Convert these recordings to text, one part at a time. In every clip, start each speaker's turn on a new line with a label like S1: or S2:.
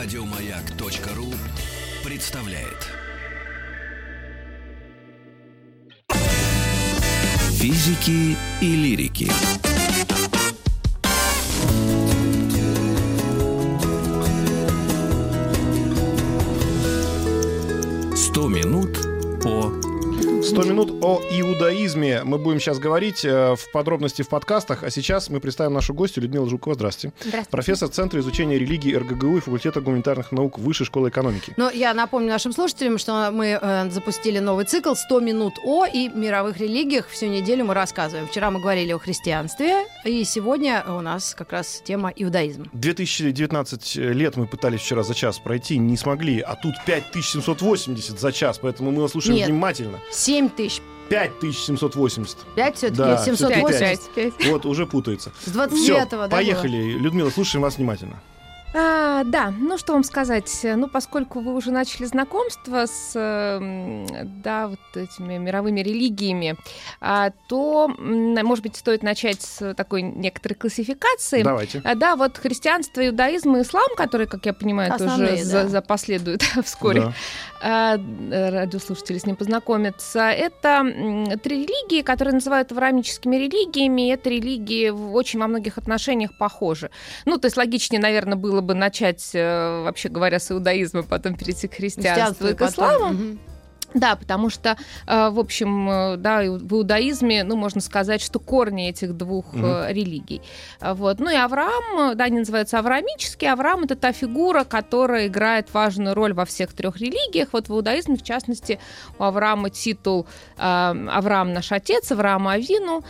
S1: Радиомаяк.ру представляет. Физики и лирики. Сто минут по
S2: 100 минут о иудаизме мы будем сейчас говорить э, в подробности в подкастах, а сейчас мы представим нашу гостью Людмила Жукова. Здравствуйте.
S3: Здравствуйте.
S2: Профессор Центра изучения религии РГГУ и факультета гуманитарных наук Высшей школы экономики.
S3: Но я напомню нашим слушателям, что мы э, запустили новый цикл «100 минут о» и мировых религиях. Всю неделю мы рассказываем. Вчера мы говорили о христианстве, и сегодня у нас как раз тема иудаизм.
S2: 2019 лет мы пытались вчера за час пройти, не смогли, а тут 5780 за час, поэтому мы вас слушаем
S3: Нет.
S2: внимательно.
S3: 7 тысяч.
S2: 5780.
S3: 5 все-таки?
S2: Да,
S3: 780?
S2: всё-таки Вот, уже путается.
S3: С 29
S2: Все,
S3: да,
S2: поехали. Людмила, слушаем вас внимательно.
S4: А, да, ну что вам сказать? Ну, поскольку вы уже начали знакомство с, эм, да, вот этими мировыми религиями, а, то, может быть, стоит начать с такой некоторой классификации.
S2: Давайте.
S4: А, да, вот христианство, иудаизм и ислам, которые, как я понимаю,
S3: Основные,
S4: тоже
S3: да.
S4: за, за последуют вскоре
S2: Да.
S4: а, э, радиослушатели с ним познакомятся. Это три религии, которые называют авраамическими религиями. и Это религии в- очень во многих отношениях похожи. Ну, то есть логичнее, наверное, было бы начать, э, вообще говоря, с иудаизма, потом перейти к христианству и к исламу.
S3: Мгм.
S4: Да, потому что, э, в общем, э, да, в иудаизме, ну, можно сказать, что корни этих двух э, религий. Вот. Ну и Авраам, да, они называются авраамические. Авраам — это та фигура, которая играет важную роль во всех трех религиях. Вот в иудаизме, в частности, у Авраама титул «Авраам наш отец», «Авраам Авину»,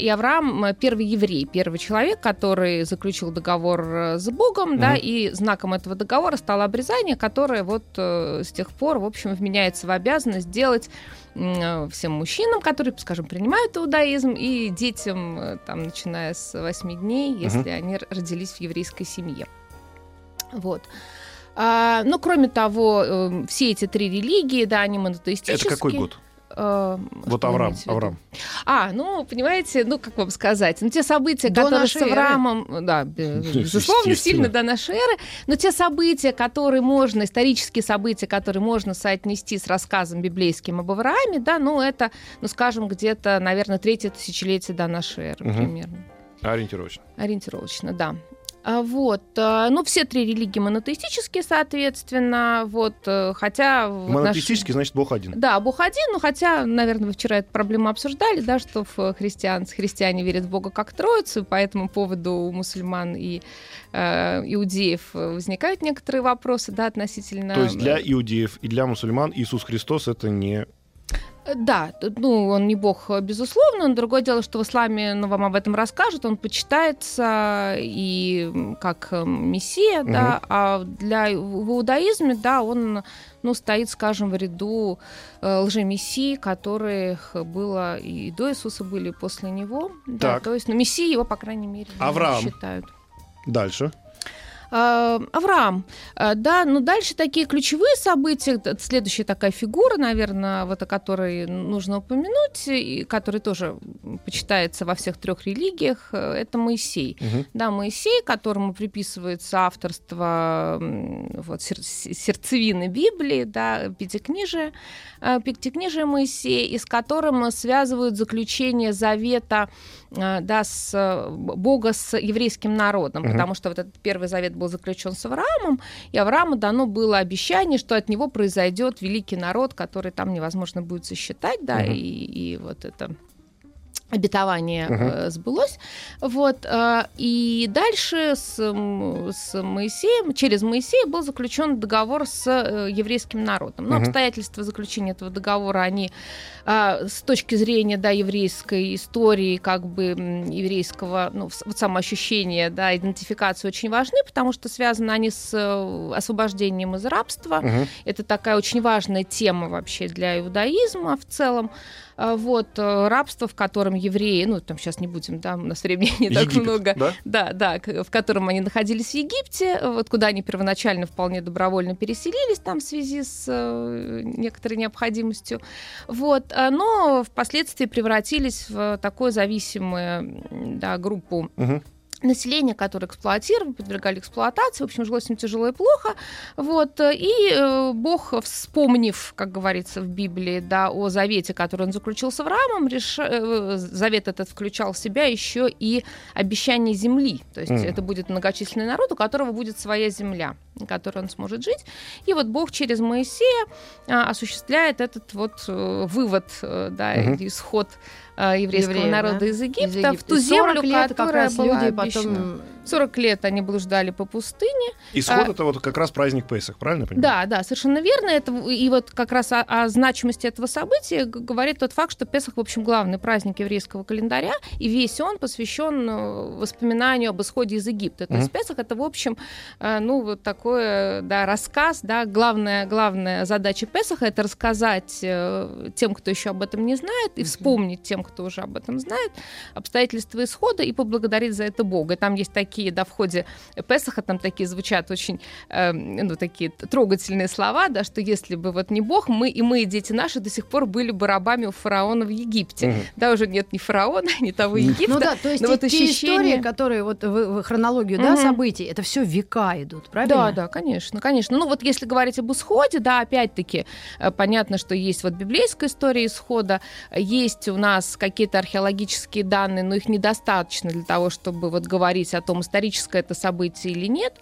S4: и Авраам первый еврей, первый человек, который заключил договор с Богом, да,
S2: Мгм.
S4: и знаком этого договора стало обрезание, которое вот с тех пор, в общем, вменяется в обязанность делать м, э, всем мужчинам, которые, скажем, принимают иудаизм, и детям, э, там, начиная с 8 дней, если они р- родились в еврейской семье. Вот. А, ну, кроме того, э, все эти три религии, да, они монотеистические.
S2: Это какой год?
S4: Э,
S2: Вот Авраам. Авраам.
S4: А, ну, понимаете, ну, как вам сказать, ну, те события,
S3: До
S4: которые
S3: нашей
S4: с Авраамом, да, бе- безусловно, сильно до нашей эры, но те события, которые можно, исторические события, которые можно соотнести с рассказом библейским об Аврааме, да, ну, это, ну, скажем, где-то, наверное, третье тысячелетие до нашей эры
S2: Мгм.
S4: примерно.
S2: Ориентировочно.
S4: Ориентировочно, да. А, Вот, а, ну, все три религии монотеистические, соответственно, вот, э, хотя... в наш-
S2: значит, Бог один.
S4: да, Бог один, ну хотя, наверное, вы вчера эту проблему обсуждали, да, что в христиан, христиане верят в Бога как Троицу, по этому поводу у мусульман и э, иудеев возникают некоторые вопросы, да, относительно...
S2: То есть для иудеев и для мусульман Иисус Христос это не...
S4: Да, т- ну, он не бог, э, безусловно, но другое дело, что в исламе, ну, вам об этом расскажут, он почитается и как э, мессия, да, а для, в иудаизме, да, он, ну, стоит, скажем, в ряду э, лжемессий, которых было и до Иисуса были, и после него, да,
S2: Так.
S4: то есть, ну, мессии его, по крайней мере,
S2: Авраам.
S4: считают.
S2: Дальше.
S4: А, Авраам, А, да, ну дальше такие ключевые события, следующая такая фигура, наверное, вот о которой нужно упомянуть, и который тоже почитается во всех трех религиях, э, это Моисей.
S2: Мгм.
S4: Да, Моисей, которому приписывается авторство вот, сердцевины Библии, да, пятикнижие, э, пятикнижие Моисея, и с которым связывают заключение завета э, да, с э, Бога с еврейским народом,
S2: Мгм.
S4: потому что вот этот первый завет был заключен с Авраамом, и Аврааму дано было обещание, что от него произойдет великий народ, который там невозможно будет сосчитать, да,
S2: Мгм.
S4: и, и вот это обетование э, сбылось. Вот, э, и дальше с, с Моисеем, через Моисея был заключен договор с э, еврейским народом. Но
S2: Мгм.
S4: обстоятельства заключения этого договора, они с точки зрения да, еврейской истории, как бы еврейского ну, вот самоощущения, да, идентификации очень важны, потому что связаны они с освобождением из рабства.
S2: Мгм.
S4: Это такая очень важная тема вообще для иудаизма в целом. А, Вот э, рабство, в котором евреи, ну там сейчас не будем, да, у нас времени не так
S2: Египет,
S4: много,
S2: да?
S4: да, да, в котором они находились в Египте, вот куда они первоначально вполне добровольно переселились там в связи с э, некоторой необходимостью, вот, а, но впоследствии превратились в такую зависимую да, группу
S2: Мгм.
S4: Население, которое эксплуатировали, подвергали эксплуатации, в общем, жилось им тяжело и плохо, вот, и э, Бог, вспомнив, как говорится в Библии, да, о завете, который он заключил с Авраамом, реш... э, завет этот включал в себя еще и обещание земли, то есть mm. это будет многочисленный народ, у которого будет своя земля, на которой он сможет жить, и вот Бог через Моисея а, осуществляет этот вот э, вывод, э, да, mm-hmm. исход э, еврейского
S3: Евреев,
S4: народа
S3: да?
S4: из Египта,
S3: Из Египта.
S4: в ту
S3: И 40
S4: землю,
S3: лет как
S4: которая
S3: раз
S4: была
S3: люди
S4: обещана.
S3: потом
S4: 40 лет они блуждали по пустыне.
S2: Исход
S4: А-
S2: это вот как раз праздник Песах, правильно я понимаю?
S4: Да, да, совершенно верно. Это, и вот как раз о, о значимости этого события говорит тот факт, что Песах, в общем, главный праздник еврейского календаря, и весь он посвящен э, воспоминанию об исходе из Египта. То есть Песах это, в общем, э, ну, вот такой, да, рассказ, да, главная, главная задача Песаха это рассказать э, тем, кто еще об этом не знает, и вспомнить тем, кто уже об этом знает, обстоятельства исхода и поблагодарить за это Бога. И там есть такие, да, в ходе Песаха там такие звучат очень, э, ну, такие трогательные слова, да, что если бы вот не Бог, мы и мы, и дети наши, до сих пор были бы рабами у фараона вЕгипте.
S2: Мгм.
S4: Да, уже нет ни фараона, ни того Египта.
S3: Ну да, то есть
S4: вот
S3: те
S4: ощущение-
S3: истории, которые вот в, в хронологию да,
S4: Мгм.
S3: событий, это все века идут, правильно?
S4: Да, да, конечно, конечно. Ну вот если говорить об исходе, да, опять-таки э, понятно, что есть вот библейская история исхода, э, есть у нас какие-то археологические данные, но их недостаточно для того, чтобы вот говорить о том, историческое это событие или нет.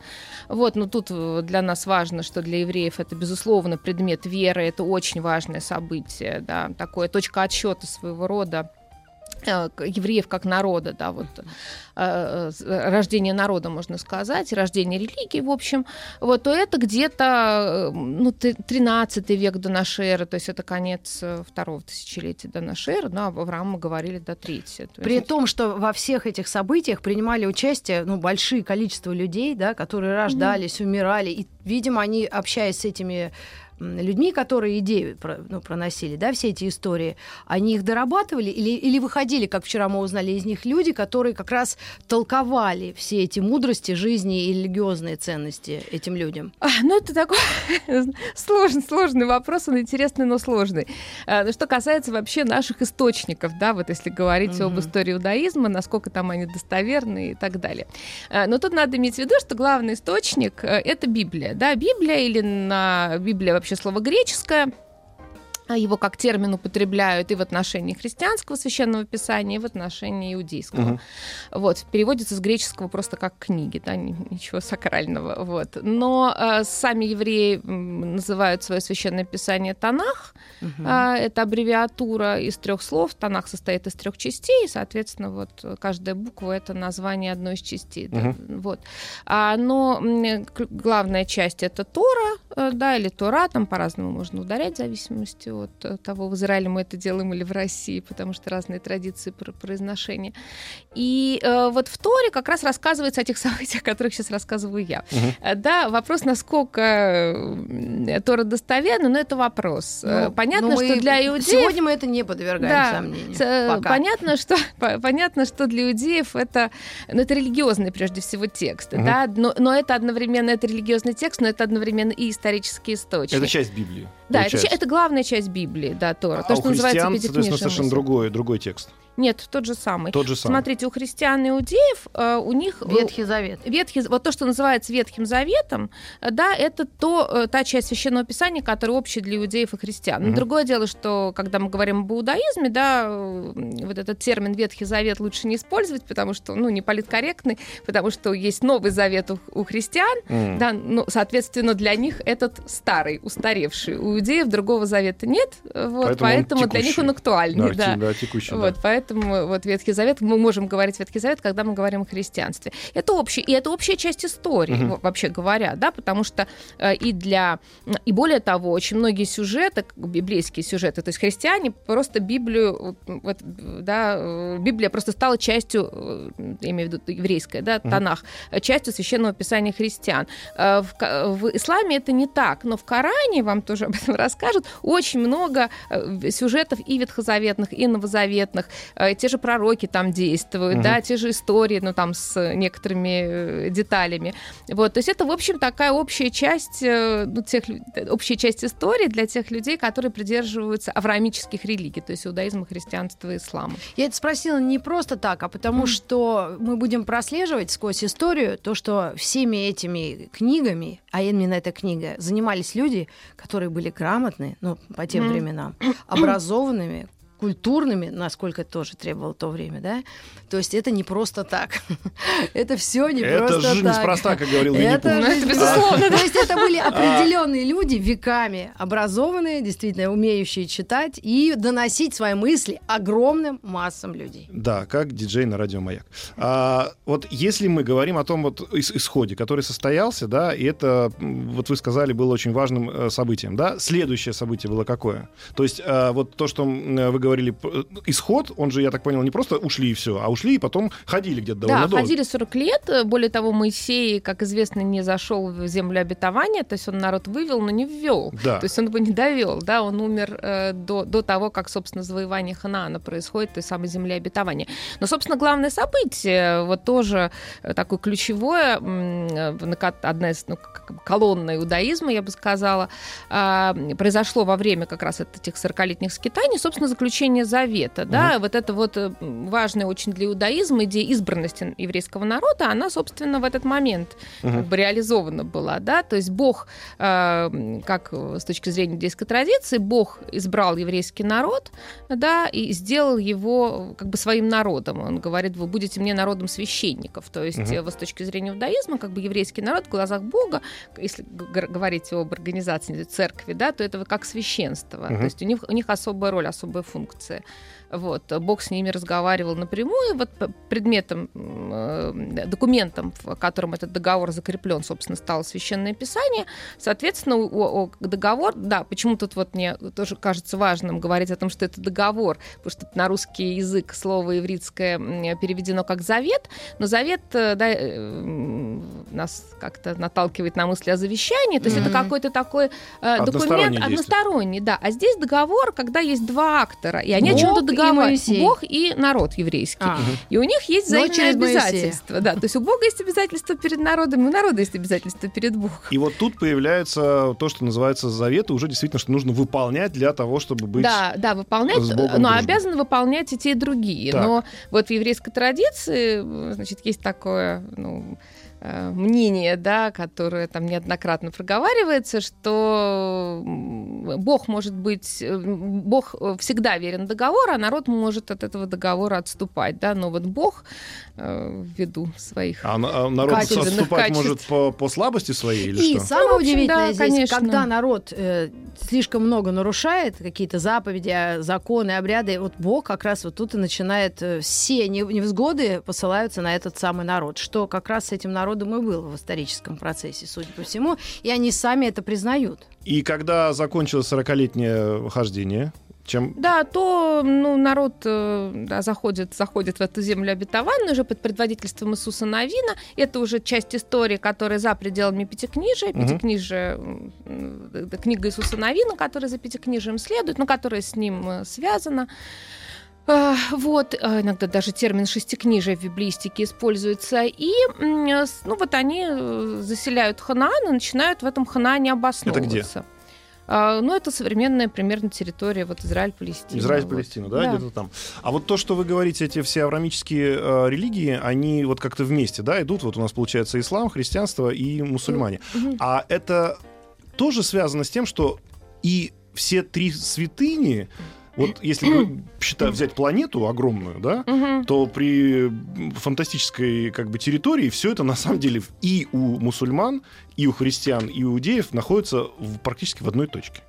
S4: Вот, но тут э, для нас важно, что для евреев это, безусловно, предмет веры, это очень важное событие, да, такое точка отсчета своего рода евреев как народа, да, вот э, э, рождение народа, можно сказать, рождение религии, в общем, вот, то это где-то, э, ну, т- 13 век до нашей эры, то есть это конец э, второго тысячелетия до нашей эры, ну, об Аврааме мы говорили до третьего. То
S3: При
S4: есть-
S3: том, что во всех этих событиях принимали участие ну, большие количество людей, да, которые рождались, умирали. И, видимо, они, общаясь с этими людьми, которые идею ну, проносили, да, все эти истории, они их дорабатывали или, или выходили, как вчера мы узнали из них, люди, которые как раз толковали все эти мудрости жизни и религиозные ценности этим людям?
S4: А, Ну, это такой сложный, сложный вопрос, он интересный, но сложный. А, ну, Что касается вообще наших источников, да, вот если говорить об
S3: Мгм.
S4: истории иудаизма, насколько там они достоверны и так далее. А, Но тут надо иметь в виду, что главный источник э, — это Библия, да, Библия или на Библия вообще слово греческое, а его как термин употребляют и в отношении христианского священного писания, и в отношении иудейского.
S2: Мгм.
S4: Вот, переводится с греческого просто как книги, да, ни- ничего сакрального. Вот. Но э, сами евреи называют свое священное писание Танах.
S3: Мгм.
S4: А, это аббревиатура из трех слов. Танах состоит из трех частей, и, соответственно, вот э, каждая буква это название одной из частей. да, вот. А, но главная часть это Тора, э, да, или Тора, там по-разному можно ударять в зависимости от э, того, в Израиле мы это делаем или в России, потому что разные традиции про- произношения. И э, вот в Торе как раз рассказывается о тех событиях, о которых сейчас рассказываю я. Э, Да, вопрос, насколько э, Тора достоверна, но это вопрос. Э,
S3: Ну,
S4: Понятно,
S3: ну,
S4: что для иудеев...
S3: Сегодня мы это не подвергаем
S4: Да,
S3: сомнению.
S4: С- э,
S3: Пока.
S4: Понятно, что по- понятно, что для иудеев это, ну, это религиозные прежде всего тексты,
S2: Мгм.
S4: да, но, но это одновременно это религиозный текст, но это одновременно и исторический источник.
S2: Это часть Библии.
S4: да, это,
S2: получается.
S4: ча- это главная часть Библии, да, Тора.
S2: а
S4: то,
S2: у
S4: что называется
S2: христиан, соответственно, совершенно другой, другой текст.
S4: Нет, тот же самый.
S2: Тот же самый.
S4: Смотрите, у христиан и иудеев э, у них э,
S3: Ветхий Завет.
S4: Ветхий, вот то, что называется Ветхим Заветом, э, да, это то, э, та часть священного писания, которая общая для иудеев и христиан. Но
S2: Мгм.
S4: другое дело, что когда мы говорим об иудаизме, да, э, вот этот термин Ветхий Завет лучше не использовать, потому что, ну, не политкорректный, потому что есть Новый Завет у, у христиан,
S2: М.
S4: да, ну, соответственно, для них этот старый, устаревший. У иудеев другого завета нет, вот,
S2: Поэтому
S4: поэтому, для них он актуальный,
S2: Да,
S4: да.
S2: да, текущий, да.
S4: Вот, поэтому вот Ветхий Завет, мы можем говорить Ветхий Завет, когда мы говорим о христианстве. Это общий, и это общая часть истории, во- вообще говоря, да, потому что э, и для, и более того, очень многие сюжеты, библейские сюжеты, то есть христиане просто Библию, вот, да, э, Библия просто стала частью, э, я имею в виду еврейская, да. Танах, частью священного писания христиан. Э, В, в исламе это не так, но в Коране, вам тоже об этом расскажут, очень много сюжетов и ветхозаветных, и новозаветных, те же пророки там действуют,
S2: Мгм.
S4: да, те же истории, ну, там, с некоторыми э, деталями. Вот, то есть это, в общем, такая общая часть, э, ну, тех, общая часть истории для тех людей, которые придерживаются авраамических религий, то есть иудаизма, христианства и ислама.
S3: Я это спросила не просто так, а потому что мы будем прослеживать сквозь историю то, что всеми этими книгами, а именно эта книга, занимались люди, которые были грамотны, ну, по тем
S4: Мгм.
S3: временам, образованными, культурными, насколько это тоже требовало то время, да? То есть это не просто так. это все не
S2: Это
S3: просто
S2: же
S3: так.
S2: неспроста, как говорил
S3: Это.
S4: Ну,
S3: жизнь
S4: это безусловно, да.
S3: То есть это были определенные люди веками, образованные, действительно умеющие читать и доносить свои мысли огромным массам людей.
S2: Да, как диджей на радио Маяк. А, вот если мы говорим о том вот ис- исходе, который состоялся, да, и это, вот вы сказали, было очень важным э, событием, да, следующее событие было какое? То есть э, вот то, что м, вы говорили, п- исход, он же, я так понял, не просто ушли и все, а ушли и потом ходили где-то довольно
S4: Да,
S2: долго.
S4: ходили 40 лет. Более того, Моисей, как известно, не зашел в землю обетования, то есть он народ вывел, но не ввел.
S2: Да.
S4: То есть он его не довел, да, он умер э, до, до того, как, собственно, завоевание Ханаана происходит, той самой земли обетования. Но, собственно, главное событие, вот тоже э, такое ключевое, э, одна из ну, колонна иудаизма, я бы сказала, а, произошло во время как раз этих 40-летних скитаний, собственно, заключение завета, да, вот это вот э, важная очень для иудаизма идея избранности еврейского народа, она, собственно, в этот момент
S2: Мгм.
S4: как бы реализована была, да, то есть Бог, э, как э, с точки зрения иудейской традиции, Бог избрал еврейский народ, да, и сделал его э, как бы своим народом. Он говорит, вы будете мне народом священников, то есть вот с точки зрения иудаизма, как бы еврейский народ в глазах Бога, если говорить об организации церкви, да, то это как священство,
S2: Мгм.
S4: то есть у них, у них особая роль, особая функция. продукции. Вот. Бог с ними разговаривал напрямую. Вот предметом, э, документом, в котором этот договор закреплен, собственно, стало Священное Писание. Соответственно, о- о- договор, да, почему тут вот мне тоже кажется важным говорить о том, что это договор, потому что на русский язык слово ивритское переведено как завет, но завет э, да, э, нас как-то наталкивает на мысли о завещании, то есть это
S3: Мгм.
S4: какой-то такой э, документ
S2: действие.
S4: односторонний, да. А здесь договор, когда есть два актора, и они о
S3: Бог
S4: чем-то
S3: и. Моисей.
S4: Бог и народ еврейский.
S3: А.
S4: И у них есть взаимные обязательства. Да. То есть у Бога есть обязательства перед народом, и у народа есть обязательства перед Богом.
S2: И вот тут появляется то, что называется заветы, уже действительно, что нужно выполнять для того, чтобы быть...
S4: Да, да, выполнять,
S2: с Богом
S4: но
S2: дружбой.
S4: обязаны выполнять и те, и другие.
S2: Так.
S4: Но вот в еврейской традиции, значит, есть такое, ну, мнение, да, которое там неоднократно проговаривается, что Бог может быть, э, Бог э, всегда верен договору, а народ может от этого договора отступать, да, но вот Бог э, ввиду своих
S2: А, а народ отступать
S4: качеств.
S2: может по, по слабости своей или
S3: И
S2: что?
S3: самое
S4: Ну, общем,
S3: удивительное
S4: да,
S3: здесь,
S4: конечно.
S3: когда народ э, слишком много нарушает какие-то заповеди, а, законы, обряды, вот Бог как раз вот тут и начинает э, все нев- невзгоды посылаются на этот самый народ, что как раз с этим народом и было в историческом процессе, судя по всему, и они сами это признают.
S2: И когда закончилось 40-летнее хождение, чем...
S4: Да, то ну, народ э, да, заходит, заходит в эту землю обетованную уже под предводительством Иисуса Навина. Это уже часть истории, которая за пределами Пятикнижия.
S2: Мгм.
S4: Пятикнижие, м, это книга Иисуса Навина, которая за Пятикнижием следует, но которая с ним э, связана. А, Вот, а, иногда даже термин шестикнижие в библистике используется. И, с- ну, вот они э, заселяют Ханаан и начинают в этом Ханаане обосновываться. А, Ну, это современная примерно территория вот Израиль-Палестина.
S2: Израиль,
S4: Вот.
S2: Палестина, да, где-то там. А вот то, что вы говорите, эти все аврамические э, религии, они вот как-то вместе, да, идут. Вот у нас получается ислам, христианство и мусульмане.
S4: Мгм.
S2: А это тоже связано с тем, что и все три святыни, вот если бы счита- взять планету огромную, да,
S4: Мгм.
S2: то при фантастической как бы территории все это на самом деле и у мусульман, и у христиан, и у иудеев находится в- практически в одной точке.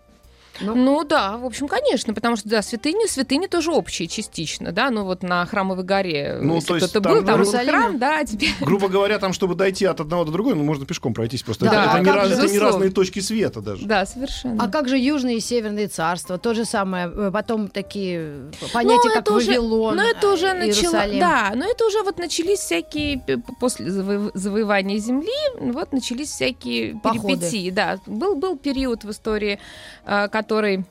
S4: Ну да, в общем, конечно, потому что да, святыни, святыни тоже общие частично, да, ну вот на Храмовой горе,
S2: Ну,
S4: если
S2: то есть
S4: кто-то
S2: там-
S4: был, там был
S3: Иерусалиме.
S4: храм, да, а теперь
S2: Грубо говоря, там, чтобы дойти от одного до другого, ну, можно пешком пройтись просто.
S3: Да,
S2: это, это
S3: а
S2: не,
S3: как
S2: раз- это не разные точки света даже.
S4: Да, совершенно.
S3: А как же южные и северные царства? То же самое. э, Потом такие понятия, как
S4: это уже-
S3: Вавилон,
S4: Но это уже
S3: э,
S4: начало,
S3: Иерусалим.
S4: да, но это уже вот начались всякие после заво- завоевания земли, вот начались всякие
S3: Походы.
S4: перипетии, да. Был был период в истории, э, который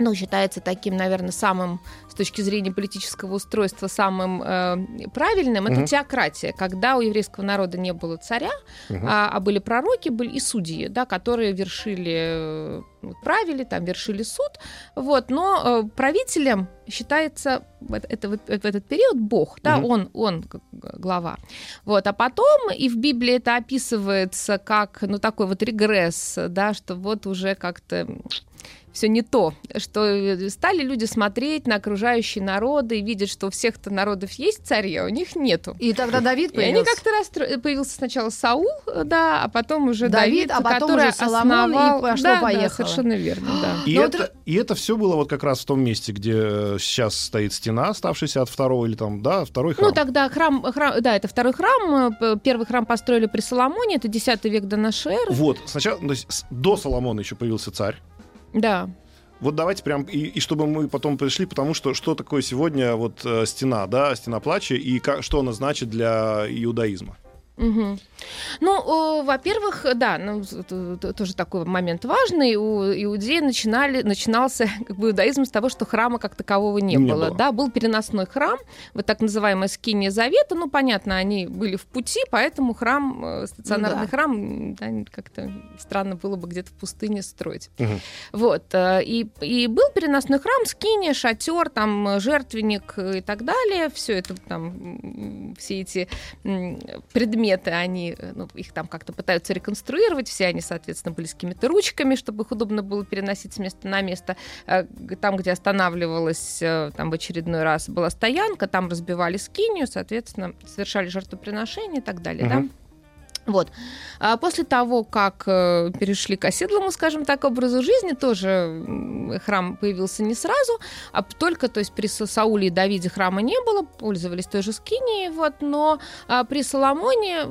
S4: ну, считается таким, наверное, самым с точки зрения политического устройства самым э, правильным, это
S2: Мгм.
S4: теократия, когда у еврейского народа не было царя,
S2: Мгм.
S4: а, а были пророки, были и судьи, да, которые вершили, э, правили, там вершили суд, вот, но э, правителем считается в, эт- это, в этот период Бог, да,
S2: Мгм.
S4: он, он глава, вот, а потом и в Библии это описывается как, ну, такой вот регресс, да, что вот уже как-то все не то, что э, стали люди смотреть на окружающие народы и видят, что у всех-то народов есть цари, а у них нету.
S3: И тогда Давид
S4: И они
S3: появился.
S4: как-то расстро... появился сначала Саул, э, да, а потом уже
S3: Давид,
S4: Давид,
S3: а потом уже Соломон, и
S4: основал...
S3: пошло-поехало.
S4: Да, да, совершенно верно, да.
S2: И,
S3: Но
S2: это, и это все было вот как раз в том месте, где э, сейчас стоит стена, оставшаяся от второго или там, да, второй храм.
S4: Ну, тогда храм, храм, да, это второй храм. э, Первый храм построили при Соломоне, это 10 век до нашей эры.
S2: Вот, сначала, то есть до Соломона еще появился царь.
S4: Да.
S2: Вот давайте прям, и, и чтобы мы потом пришли, потому что что такое сегодня вот э, стена, да, стена плача, и ка- что она значит для иудаизма.
S4: Мгм. Ну, э, во-первых, да, ну, тоже такой момент важный. У иудеи начинали, начинался как бы иудаизм с того, что храма как такового не,
S2: Не
S4: было.
S2: было.
S4: Да, был переносной храм, вот так называемая скиния завета. Ну, понятно, они были в пути, поэтому храм, э, стационарный
S3: Ну да.
S4: храм, да, как-то странно было бы где-то в пустыне строить.
S2: Мгм.
S4: Вот. э, И, и был переносной храм, скиния, шатер, там э, жертвенник и так далее. Все это там, все эти м, предметы, они, э, ну, их там как-то пытаются реконструировать. Все они, соответственно, были с какими-то ручками, чтобы их удобно было переносить с места на место. Э, Там, где останавливалась э, там в очередной раз была стоянка, там разбивали скинию, соответственно, совершали жертвоприношения и так далее. да. Вот. А после того, как э, перешли к оседлому, скажем так, образу жизни, тоже храм появился не сразу, а только, то есть при Са- Сауле и Давиде храма не было, пользовались той же скинией, вот, но а, при Соломоне...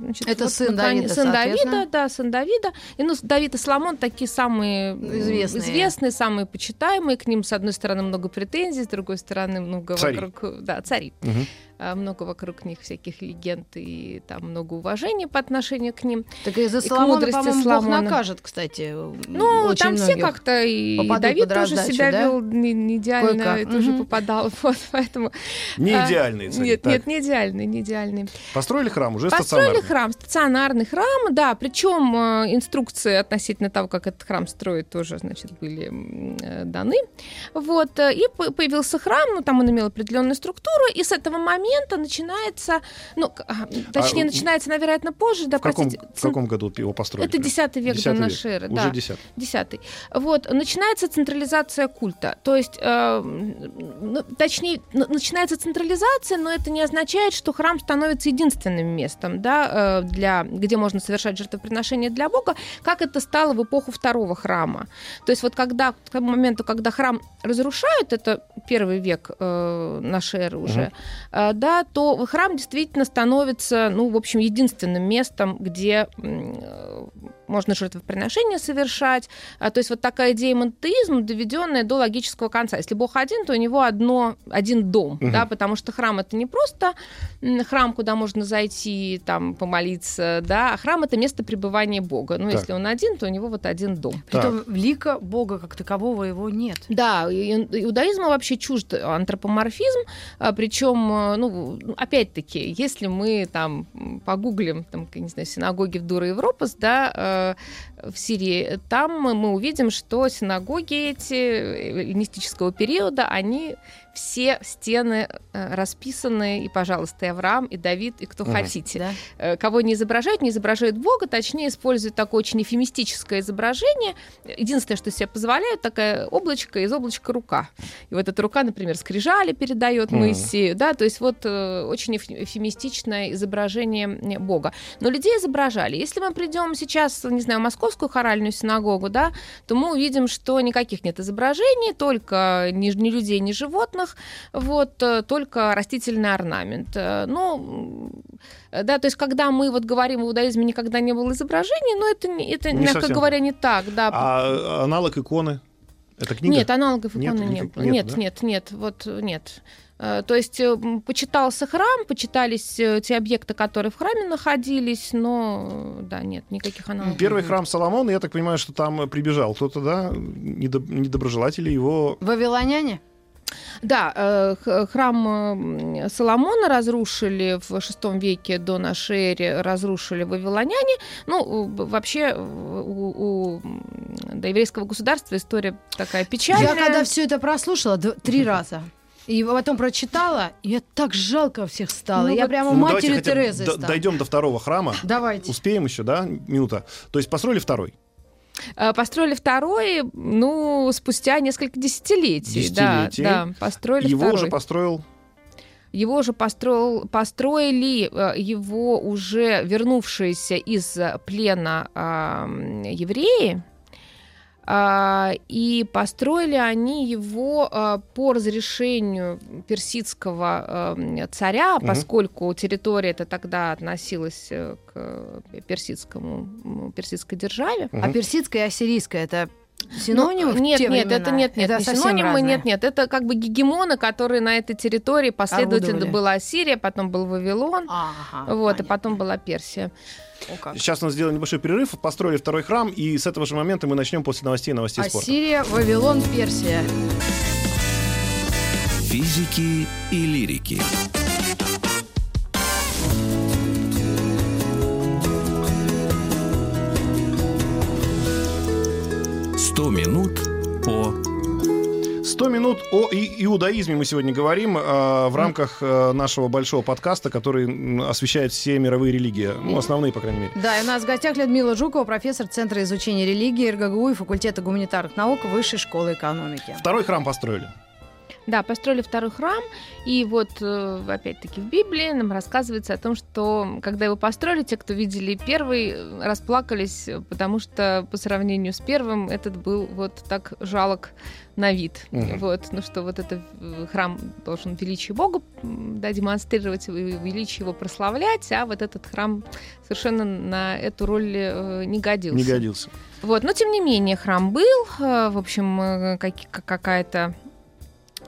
S4: значит,
S3: Это
S4: вот
S3: сын Давида,
S4: сын. Давида, да, сын Давида. И, ну, Давид и Соломон такие самые
S3: Известные.
S4: известные, самые почитаемые, к ним, с одной стороны, много претензий, с другой стороны, много
S2: Цари.
S4: вокруг... Да, цари.
S2: Мгм.
S4: А, много вокруг них всяких легенд и там много уважения по отношению к ним.
S3: Так и за
S4: И
S3: Соломона,
S4: мудрости
S3: по-моему, Бог
S4: Соломона.
S3: накажет, кстати.
S4: Ну,
S3: очень
S4: там все как-то и
S3: попадут
S4: Давид
S3: под
S4: тоже
S3: раздачу,
S4: себя
S3: да?
S4: вел не, не идеально,
S3: Кое-как.
S4: и тоже
S3: Мгм.
S4: попадал. Вот, поэтому
S2: Не
S4: А,
S2: идеальные цари.
S4: нет,
S2: Так,
S4: нет, не идеальный, не идеальный.
S2: Построили храм уже
S4: Построили
S2: стационарный.
S4: храм, стационарный храм, да, причем э, инструкции относительно того, как этот храм строить, тоже, значит, были э, даны. Вот, э, и по- появился храм, ну, там он имел определенную структуру, и с этого момента начинается, ну, а, точнее,
S2: А,
S4: начинается, наверное, вероятно, позже, да,
S2: В каком,
S4: простите,
S2: в каком году его построили?
S4: это
S2: прям?
S4: 10 век до нашей эры,
S2: Уже
S4: да.
S2: 10.
S4: Десятый. Вот, начинается централизация культа. То есть, э, ну, точнее, начинается централизация, но это не означает, что храм становится единственным местом, да, э, для, где можно совершать жертвоприношения для Бога, как это стало в эпоху второго храма. То есть вот когда, к тому моменту, когда храм разрушают, это первый век э, нашей эры уже, э, да, то храм действительно становится, ну, в общем, единственным местом, где э, можно жертвоприношения совершать. А, то есть вот такая идея монотеизма, доведенная до логического конца. Если Бог один, то у него одно, один дом,
S2: Мгм.
S4: да, потому что храм это не просто храм, куда можно зайти, там, помолиться, да, а храм это место пребывания Бога. Ну,
S2: Так.
S4: если он один, то у него вот один дом.
S3: Притом лика Бога как такового его нет.
S4: Да, иудаизма вообще чужд антропоморфизм, причем, ну, опять-таки, если мы там погуглим, там, не знаю, синагоги в Дура Европас, да, э, в Сирии, там мы увидим, что синагоги эти эллинистического периода, они все стены э, расписаны, и, пожалуйста, и Авраам, и Давид, и кто
S2: Мгм.
S4: хотите.
S3: Да?
S4: Э, Кого не изображают, не изображают Бога, точнее, используют такое очень эфемистическое изображение. Единственное, что себе позволяют, такая облачко, из облачка рука. И вот эта рука, например, скрижали передает
S2: Мгм.
S4: Моисею, да, то есть вот э, очень эф- эфемистичное изображение э, Бога. Но людей изображали. Если мы придем сейчас, не знаю, в московскую хоральную синагогу, да, то мы увидим, что никаких нет изображений, только ни, ни людей, ни животных, вот, э, только растительный орнамент. Э, Ну, да, то есть, когда мы вот говорим, в иудаизме никогда не было изображений, но это, не- это
S2: Не
S4: мягко
S2: совсем
S4: говоря, не так, да.
S2: А аналог иконы? Это книга?
S4: Нет, аналогов
S2: Нет,
S4: иконы не
S2: никак-
S4: было.
S2: нету,
S4: Нет,
S2: да?
S4: нет, нет, вот нет. Э, То есть почитался храм, почитались те объекты, которые в храме находились, но да, нет, никаких аналогов.
S2: Первый храм Соломона, я так понимаю, что там прибежал кто-то, да, недоб- недоброжелатели его...
S3: Вавилоняне?
S4: Да, э, храм э, Соломона разрушили в VI веке до нашей эры, разрушили вавилоняне. Ну, вообще, у, у, до еврейского государства история такая печальная.
S3: Я когда все это прослушала три раза. И потом прочитала, и я так жалко всех стало.
S4: Ну
S3: я
S4: вот-
S3: прямо
S2: Ну,
S3: матерью Терезы
S2: д-
S3: стала.
S2: дойдем до второго храма.
S3: Давайте.
S2: Успеем еще, да, минута. То есть построили второй.
S4: Э, Построили второй, ну, спустя несколько десятилетий.
S2: Десятилетий.
S4: Да, да, построили
S2: Его
S4: второй.
S2: уже построил
S4: Его уже построил, построили э, его уже вернувшиеся из плена м, евреи. А, И построили они его а, по разрешению персидского а, царя, поскольку территория эта тогда относилась э, к персидскому, персидской державе.
S3: А персидская и ассирийская это синонимы
S4: Ну, нет, нет,
S3: времена?
S4: это нет, нет,
S3: это
S4: не синонимы,
S3: разные.
S4: нет, нет, это как бы гегемоны, которые на этой территории последовательно
S3: Орудовали.
S4: была Сирия, потом был Вавилон,
S3: Ага,
S4: вот, и
S3: понятно.
S4: потом была Персия.
S3: О, как.
S2: Сейчас у нас сделали небольшой перерыв, построили второй храм, и с этого же момента мы начнем после новостей новостей спорта.
S3: Ассирия, Вавилон, Персия.
S1: Физики и лирики. Сто минут по
S2: 100 минут о и- иудаизме мы сегодня говорим э, в рамках э, нашего большого подкаста, который освещает все мировые религии. Ну, основные, по крайней мере.
S3: Да, и у нас в гостях Людмила Жукова, профессор Центра изучения религии РГГУ и факультета гуманитарных наук Высшей школы экономики.
S2: Второй храм построили.
S4: Да, построили второй храм, и вот э, опять-таки в Библии нам рассказывается о том, что когда его построили, те, кто видели первый, э, расплакались, э, потому что по сравнению с первым этот был вот так жалок на вид.
S2: Мгм.
S4: Вот, ну что вот этот храм должен величие Бога да, демонстрировать, величие его прославлять, а вот этот храм совершенно на эту роль не годился.
S2: Не годился.
S4: Вот, но тем не менее храм был, в общем, как- как- какая-то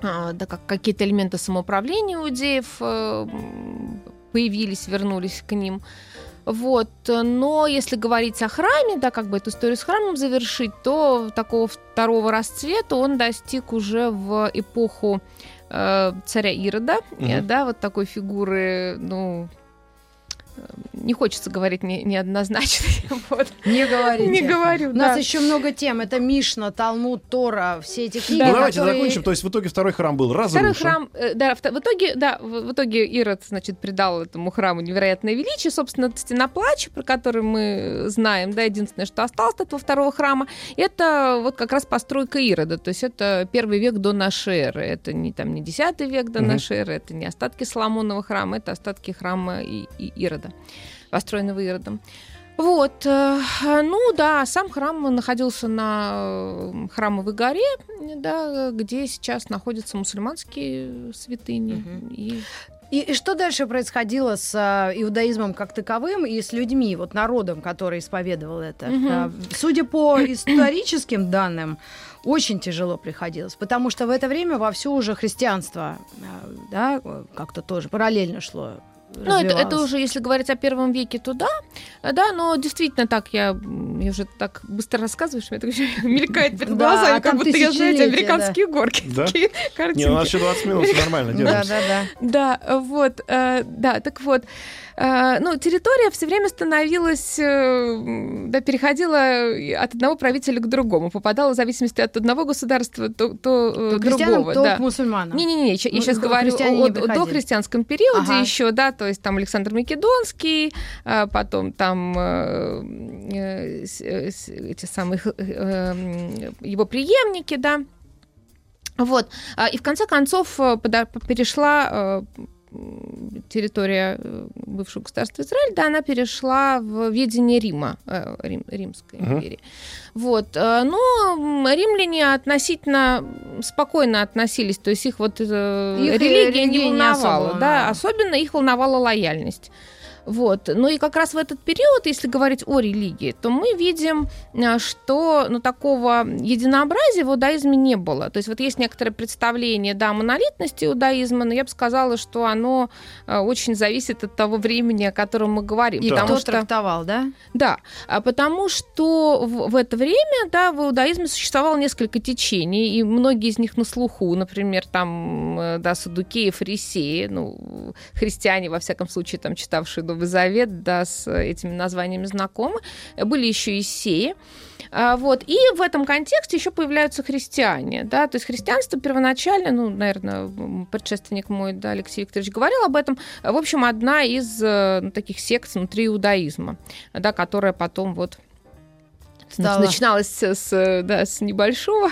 S4: да, как какие-то элементы самоуправления иудеев э, появились, вернулись к ним. Вот. Но если говорить о храме, да, как бы эту историю с храмом завершить, то такого второго расцвета он достиг уже в эпоху э, царя Ирода, э, да, вот такой фигуры, ну, не хочется говорить не- неоднозначно. вот.
S3: Не говорите.
S4: Не говорю,
S3: У нас
S4: да.
S3: еще много тем. Это Мишна, Талмуд, Тора, все эти книги,
S4: Да.
S2: ну, давайте
S3: которые-
S2: закончим. То есть в итоге второй храм был разрушен.
S4: Второй храм, э, да, в, в итоге, да, в, в итоге Ирод, значит, придал этому храму невероятное величие. Собственно, стена плача, про который мы знаем, да, единственное, что осталось от этого второго храма, это вот как раз постройка Ирода. То есть это первый век до нашей эры. Это не там не десятый век до
S2: Мгм.
S4: нашей эры, это не остатки Соломонова храма, это остатки храма и, и Ирода, построенного Иродом. Вот, э, ну да, сам храм находился на э, храмовой горе, да, где сейчас находятся мусульманские святыни.
S3: Мгм.
S4: И
S3: И, и что дальше происходило с а, иудаизмом как таковым и с людьми, вот народом, который исповедовал это? А, судя по историческим данным, очень тяжело приходилось, потому что в это время вовсю уже христианство, да, как-то тоже параллельно шло.
S4: Ну, это, это уже, если говорить о первом веке, то да, да, но действительно так я, я уже так быстро рассказываю, что так мелькает перед
S3: Да,
S4: глазами,
S3: а
S4: как будто я, знаете, американские горки,
S2: Да?
S4: такие
S2: Не, у нас еще 20 минут, все нормально
S3: Да, да, да.
S4: Да, вот, э, да, так вот, э, ну, территория все время становилась, э, да, переходила от одного правителя к другому, попадала в зависимости от одного государства, то, э,
S3: То к христианам,
S4: другого,
S3: то
S4: да.
S3: к мусульманам.
S4: Не-не-не, я сейчас говорю о, о дохристианском периоде
S3: Ага.
S4: еще, да, то есть там Александр Македонский, а, потом там э, э, э, эти самые э, его преемники, да. Вот. А, И в конце концов э, перешла э, территория э, бывшего государства Израиль, да, она перешла в ведение Рима, э, Рим- Римской
S2: Мгм.
S4: империи. Вот. э, Но римляне относительно спокойно относились, то есть их вот
S3: Их
S4: религия
S3: религия
S4: не
S3: не особо
S4: волновала, да,
S3: волновала.
S4: особенно их волновала лояльность. Вот. Ну и как раз в этот период, если говорить о религии, то мы видим, э, что ну, такого единообразия в иудаизме не было. То есть вот есть некоторое представление, да, монолитности иудаизма, но я бы сказала, что оно э, очень зависит от того времени, о котором мы говорим.
S3: И
S4: потому
S3: кто
S4: что,
S3: трактовал, да?
S4: Да, а потому что в, в это время, да, в иудаизме существовало несколько течений, и многие из них на слуху, например, там, э, да, садукеи, фарисеи, ну, христиане, во всяком случае, там, читавшие Новый Завет, да, с этими названиями знакомы, были еще и сеи. А, вот. И в этом контексте еще появляются христиане. Да? То есть христианство первоначально, ну, наверное, предшественник мой, да, Алексей Викторович говорил об этом, в общем, одна из ну, таких сект внутри иудаизма, да, которая потом вот Стала. Начиналась с, да, с небольшого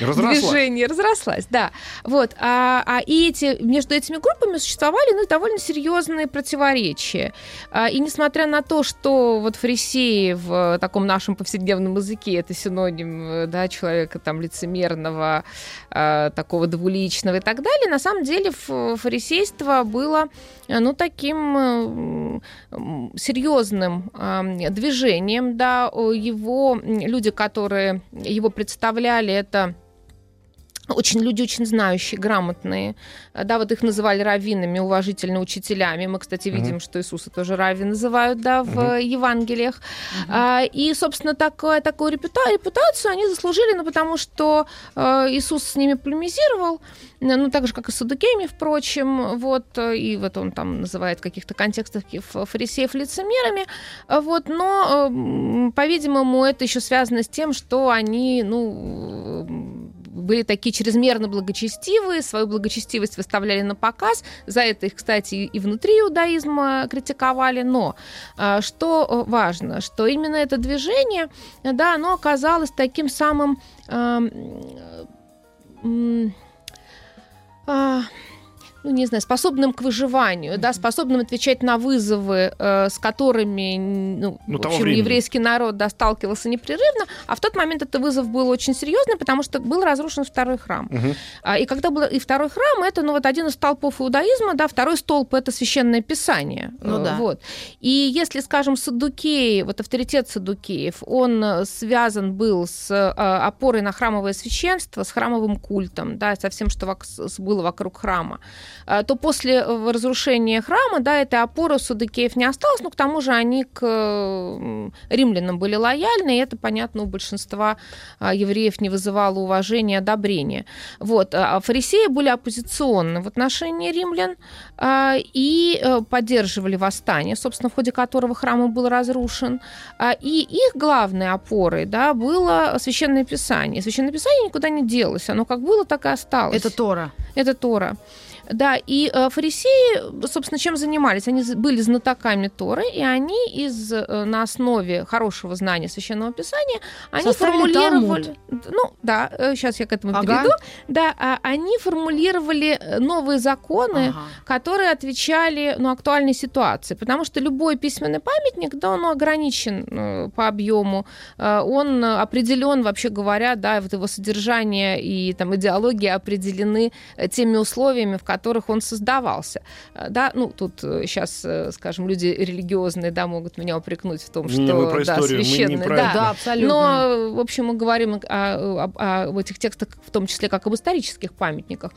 S4: разрослась. движения, разрослась, да. Вот. А, а и эти, между этими группами существовали ну, довольно серьезные противоречия. А, и несмотря на то, что вот фарисеи в таком нашем повседневном языке это синоним да, человека там лицемерного, а, такого двуличного и так далее, на самом деле фарисейство было ну, таким серьезным движением, да, его люди, которые его представляли, это очень люди очень знающие, грамотные. Да, вот их называли раввинами, уважительно учителями. Мы, кстати, видим, uh-huh. что Иисуса тоже раввин называют, да, в uh-huh. Евангелиях. Uh-huh. А, и, собственно, такое, такую репута- репутацию они заслужили, ну, потому что э, Иисус с ними полемизировал, ну, так же, как и с Садукеями, впрочем, вот, и вот он там называет в каких-то контекстах фарисеев лицемерами, вот, но, э, по-видимому, это еще связано с тем, что они, ну, были такие чрезмерно благочестивые, свою благочестивость выставляли на показ. За это их, кстати, и внутри иудаизма критиковали. Но а, что э, важно, что именно это движение, да, оно оказалось таким самым а, а, ну, не знаю, способным к выживанию, mm-hmm. да, способным отвечать на вызовы, э, с которыми, ну, ну в общем, еврейский народ да, сталкивался непрерывно, а в тот момент этот вызов был очень серьезный, потому что был разрушен второй храм. Mm-hmm. А, и когда был и второй храм, это, ну, вот один из столпов иудаизма, да, второй столб это священное писание. Ну, да. Вот. И если, скажем, Садукеи, вот авторитет Садукеев, он связан был с э, опорой на храмовое священство, с храмовым культом, да, со всем, что было вокруг храма, то после э, разрушения храма, да, этой опоры Судыкеев не осталось, но к тому же они к римлянам были лояльны, и это, понятно, у большинства а, евреев не вызывало уважения и одобрения. Вот. А фарисеи были оппозиционны в отношении римлян и э, поддерживали восстание, собственно, в ходе которого храм был разрушен. И их главной опорой да, было Священное Писание. Священное Писание никуда не делось, оно как было, так и осталось.
S3: Это Тора.
S4: Это Тора. Да, и э, фарисеи, собственно, чем занимались? Они были знатоками Торы, и они из, э, на основе хорошего знания Священного Писания, они
S3: Составили
S4: формулировали...
S3: Талмуд.
S4: Ну, да, сейчас э, я к этому
S3: ага.
S4: перейду. Да, а они формулировали новые законы, ага. которые отвечали ну, актуальной ситуации, потому что любой письменный памятник, да, он ограничен по объему, он определен, вообще говоря, да, вот его содержание и там идеология определены теми условиями, в которых которых он создавался. Э, да, ну, тут сейчас, э, э, скажем, люди религиозные, да, могут меня упрекнуть в том, что,
S2: не мы про
S4: да,
S2: историю,
S4: священные,
S2: мы не про
S4: да,
S3: да, абсолютно.
S4: Но, в общем, мы говорим о, о, о этих текстах, в том числе, как об исторических памятниках.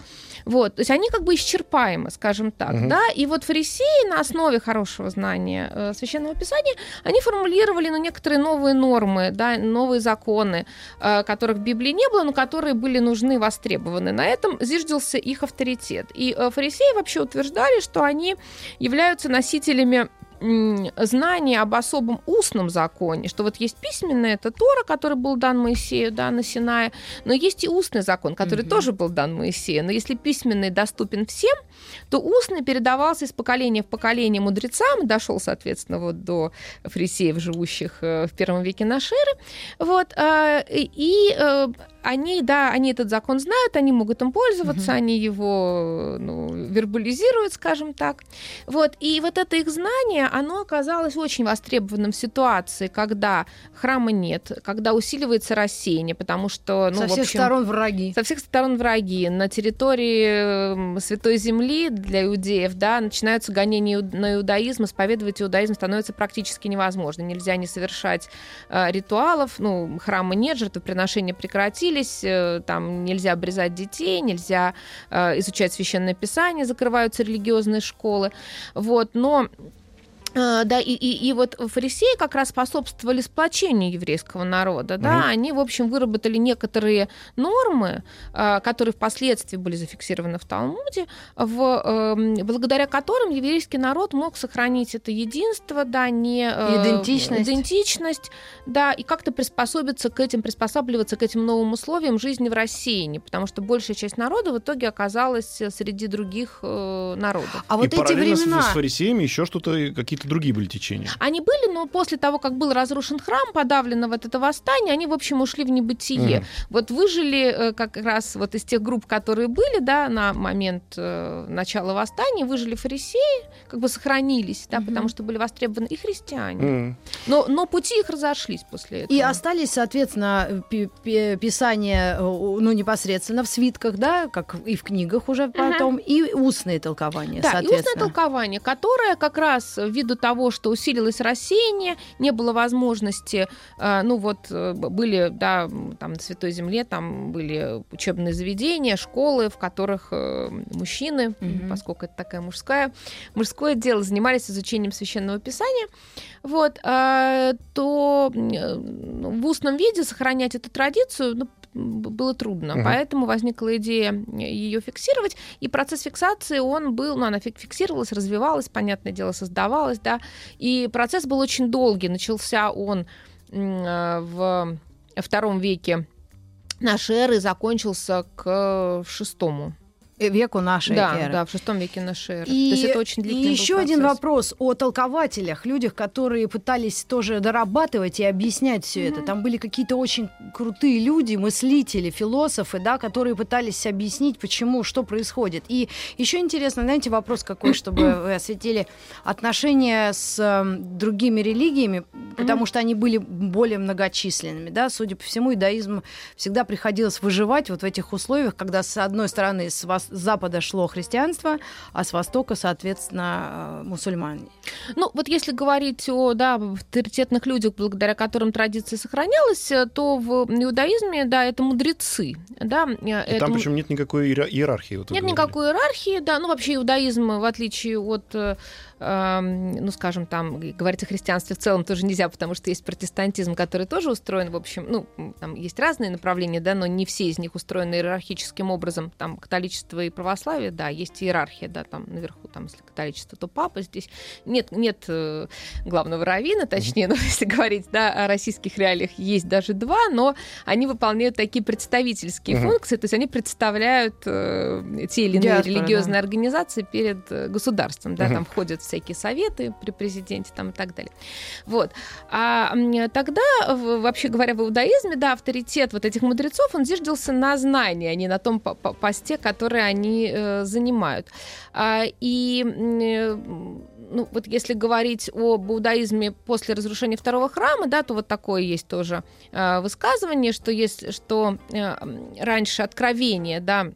S4: Вот, то есть они как бы исчерпаемы, скажем так, угу. да, и вот фарисеи на основе хорошего знания э, Священного Писания, они формулировали, ну, некоторые новые нормы, да, новые законы, э, которых в Библии не было, но которые были нужны, востребованы. На этом зиждился их авторитет. И Э, фарисеи вообще утверждали, что они являются носителями знание об особом устном законе, что вот есть письменное, это Тора, который был дан Моисею, да, на Синае, но есть и устный закон, который угу. тоже был дан Моисею. Но если письменный доступен всем, то устный передавался из поколения в поколение мудрецам, дошел, соответственно, вот до фарисеев, живущих э, в первом веке нашей эры. Вот, э, и они, да, они этот закон знают, они могут им пользоваться, они его ну, вербализируют, скажем так. Вот. И вот это их знание, оно оказалось очень востребованным в ситуации, когда храма нет, когда усиливается рассеяние, потому что... Ну,
S3: Со всех
S4: общем,
S3: сторон враги.
S4: со всех сторон враги. На территории м, Святой Земли для иудеев, да, начинаются гонения на иудаизм, исповедовать иудаизм становится практически невозможно. Нельзя не совершать э, ритуалов, ну, храма нет, жертвоприношения прекратились, э, там нельзя обрезать детей, нельзя э, изучать священное писание, закрываются религиозные школы. Вот, но да, и, и, и вот фарисеи как раз способствовали сплочению еврейского народа, да,
S2: Мгм.
S4: они, в общем, выработали некоторые нормы, э, которые впоследствии были зафиксированы в Талмуде, в, эм, благодаря которым еврейский народ мог сохранить это единство, да, не э,
S3: Идентичность.
S4: идентичность, да, и как-то приспособиться к этим, приспосабливаться к этим новым условиям жизни в рассеянии, потому что большая часть народа в итоге оказалась среди других э, народов.
S3: А вот
S2: и
S3: эти
S2: параллельно
S3: времена...
S2: с фарисеями еще что-то, и какие-то другие были течения.
S4: Они были, но после того, как был разрушен храм, подавлено вот это восстание, они, в общем, ушли в небытие.
S2: Мгм.
S4: Вот выжили э, как раз вот из тех групп, которые были, да, на момент э, начала восстания, выжили фарисеи, как бы сохранились, да,
S3: Мгм.
S4: потому что были востребованы и христиане.
S2: М.
S4: Но, но пути их разошлись после этого.
S3: И остались, соответственно, пи- пи- писания, э, ну, непосредственно в свитках, да, как и в книгах уже потом, и устные толкования,
S4: Да, и устное
S3: соответственно.
S4: толкование, которое как раз ввиду того, что усилилось рассеяние, не было возможности, э, ну вот э, были, да, там на Святой Земле, там были учебные заведения, школы, в которых э, мужчины,
S3: Мгм.
S4: поскольку это такая мужская, мужское дело, занимались изучением священного писания, вот, то в устном виде сохранять эту традицию, ну, было трудно,
S2: Мгм.
S4: поэтому возникла идея ее фиксировать, и процесс фиксации, он был, ну, она фик- фиксировалась, развивалась, понятное дело, создавалась, да, и процесс был очень долгий, начался он э, в втором веке нашей эры, закончился к шестому.
S3: Э, Веку нашей
S4: Да,
S3: эры.
S4: да, в шестом веке нашей эры.
S3: И,
S4: То есть это очень длительный был
S3: еще один
S4: процесс.
S3: вопрос о толкователях, людях, которые пытались тоже дорабатывать и объяснять все это.
S4: Мгм.
S3: Там были какие-то очень крутые люди, мыслители, философы, да, которые пытались объяснить, почему, что происходит. И еще интересно, знаете, вопрос какой, чтобы вы осветили отношения с эм, другими религиями, потому что они были более многочисленными, да, судя по всему, иудаизм всегда приходилось выживать вот в этих условиях, когда с одной стороны с, вос- с запада шло христианство, а с востока, соответственно, э, мусульмане.
S4: Ну, вот если говорить о да, авторитетных людях, благодаря которым традиция сохранялась, э, то в иудаизме, да, это мудрецы. Да, э,
S2: И
S4: это
S2: там причем нет никакой иера- иерархии. Вот
S4: Нет
S2: говорили.
S4: никакой иерархии, да, ну вообще иудаизм, в отличие от, э, ну скажем, там, говорить о христианстве в целом тоже нельзя, потому что есть протестантизм, который тоже устроен, в общем, ну, там есть разные направления, да, но не все из них устроены иерархическим образом, там, католичество и православие, да, есть иерархия, да, там наверху, там, если католичество, то папа, здесь нет, нет э, главного равина, точнее, ну, если говорить, да, о российских реалиях, есть даже два, но они выполняют такие представительские
S2: Мгм.
S4: функции, то есть они представляют э, те или иные
S3: Диаспора,
S4: религиозные организации перед э, государством, да,
S2: Мгм.
S4: там входят всякие советы при президенте там и так далее. Вот. А тогда, вообще говоря, в иудаизме, да, авторитет вот этих мудрецов, он зиждился на знании, а не на том по- по- посте, который они э, занимают. А, и э, ну, вот если говорить об иудаизме после разрушения второго храма, да, то вот такое есть тоже э, высказывание, что есть, что э, раньше откровение, да,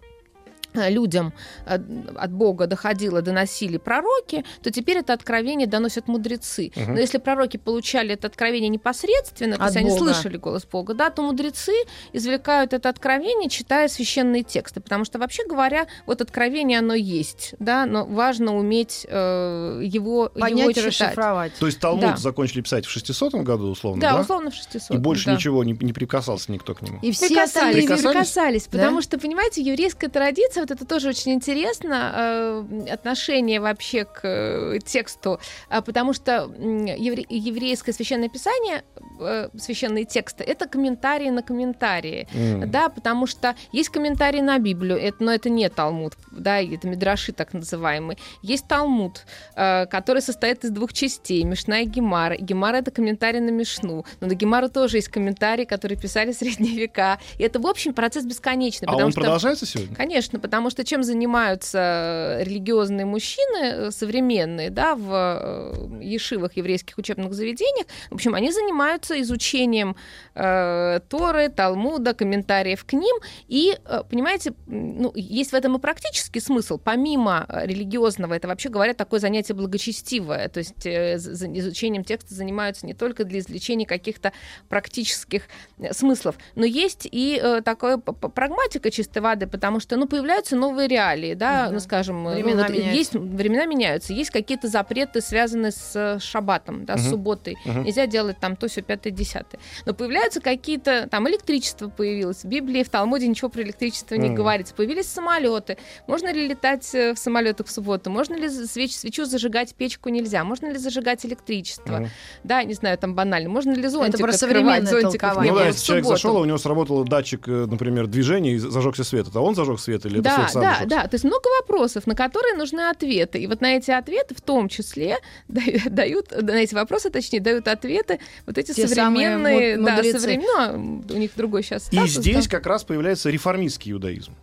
S4: людям э, от Бога доходило, доносили пророки, то теперь это откровение доносят мудрецы.
S2: Мгм.
S4: Но если пророки получали это откровение непосредственно, то
S3: От
S4: есть они слышали голос Бога, да, то мудрецы извлекают это откровение, читая священные тексты, потому что вообще говоря, вот откровение оно есть, да, но важно уметь э, его, его
S3: Понять и
S4: читать.
S3: расшифровать.
S2: То есть Талмуд
S4: Да.
S2: закончили писать в 600 году, условно,
S4: Да,
S2: да?
S4: условно в 600.
S2: И больше
S4: да.
S2: ничего не, не прикасался никто к нему.
S3: И все
S4: Прикасались,
S3: остальные...
S2: Прикасались?
S4: прикасались,
S3: Да?
S4: потому что, понимаете, еврейская традиция, вот это тоже очень интересно, э, отношение вообще к э, тексту, а, потому что еврейское священное писание, э, священные тексты, это комментарии на комментарии, mm. да, потому что есть комментарии на Библию, это, но это не Талмуд, да, это Мидраши так называемый. Есть Талмуд, который состоит из двух частей, Мишна и Гемара. Гемара — это комментарий на Мишну, но на Гемару тоже есть комментарии, которые писали в средние века. И это, в общем, процесс бесконечный.
S2: А он что, продолжается сегодня?
S4: Конечно, потому что чем занимаются религиозные мужчины э, современные, да, в э, ешивах, еврейских учебных заведениях, в общем, они занимаются изучением э, Торы, Талмуда, комментариев к ним, и, э, понимаете, ну, есть в этом и практический смысл, помимо религиозного, это вообще, говорят, такое занятие благочестивое, то есть э, изучением текста занимаются не только для извлечения каких-то практических смыслов, но есть и э, такая прагматика чистой воды, потому что, ну, появляются новые реалии, да, угу. ну, скажем,
S3: э, времена,
S4: вот, есть, времена меняются, есть какие-то запреты, связанные с э, шабатом, да, угу. с субботой, угу. нельзя делать там то, все, пятое, десятое, но появляются какие-то, там, электричество появилось, в Библии, в Талмуде ничего про электричество угу. не говорится, появились самолеты, можно ли летать э, в самолетах в субботу, можно ли свеч, свечу зажигать, печку нельзя, можно ли зажигать электричество, угу. да, не знаю, там банально, можно ли зонтик
S3: Это про
S4: зонтиков
S2: не ну, да, если человек зашел, а у него сработал датчик, э, например, движения и зажегся свет, это он зажег свет или
S4: да,
S2: это свет сам
S4: Да,
S2: зажегся?
S4: да, то есть много вопросов, на которые нужны ответы. И вот на эти ответы в том числе дают, на эти вопросы, точнее, дают ответы вот эти Те современные, да, современные, ну, у них другой сейчас
S2: статус, И здесь да. как раз появляется реформистский иудаизм.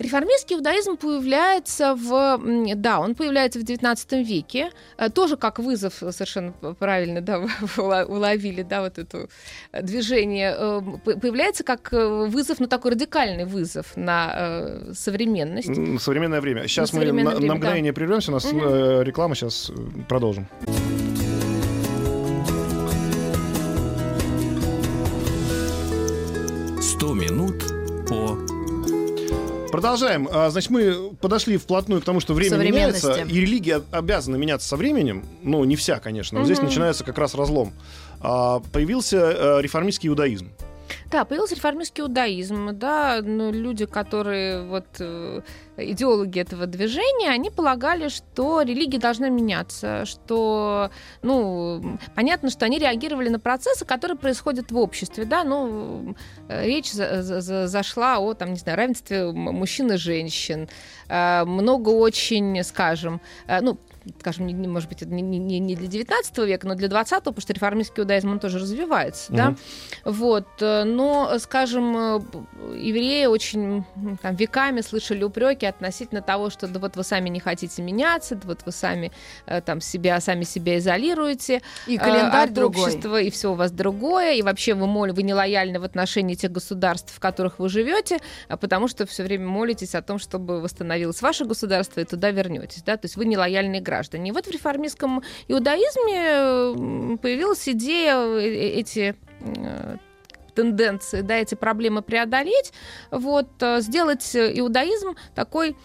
S4: Реформистский иудаизм появляется в... Да, он появляется в XIX веке, э, тоже как вызов, совершенно правильно, да, уловили, да, вот это движение, э, появляется как э, вызов, ну, такой радикальный вызов на современность.
S2: Современное время. Сейчас на мы на, время, на мгновение да. прервемся, у нас угу. реклама, сейчас продолжим.
S1: Сто минут по
S2: Продолжаем. А, значит, мы подошли вплотную к тому, что время меняется, и религия обязана меняться со временем. Ну, не вся, конечно. Но угу. здесь начинается как раз разлом. А, появился э, реформистский иудаизм.
S4: Да, появился реформистский иудаизм, да, но люди, которые вот э, идеологи этого движения, они полагали, что религия должна меняться, что, ну, понятно, что они реагировали на процессы, которые происходят в обществе, да, ну, речь за, за, зашла о, там, не знаю, равенстве мужчин и женщин, э, много очень, скажем, ну, скажем, не, может быть, это не, не, не для 19 века, но для 20 потому что реформистский иудаизм, он тоже развивается, mm-hmm. да, вот, э, но, скажем, э, евреи очень там, веками слышали упреки относительно того, что да вот вы сами не хотите меняться, да вот вы сами э, там себя, сами себя изолируете
S3: и календарь
S4: от
S3: другой.
S4: общества, и все у вас другое, и вообще вы, моль, вы не лояльны в отношении тех государств, в которых вы живете, а потому что все время молитесь о том, чтобы восстановилось ваше государство, и туда вернетесь, да, то есть вы не лояльные граждане. И вот в реформистском иудаизме появилась идея э, э, эти э, тенденции, да, эти проблемы преодолеть, вот, сделать иудаизм такой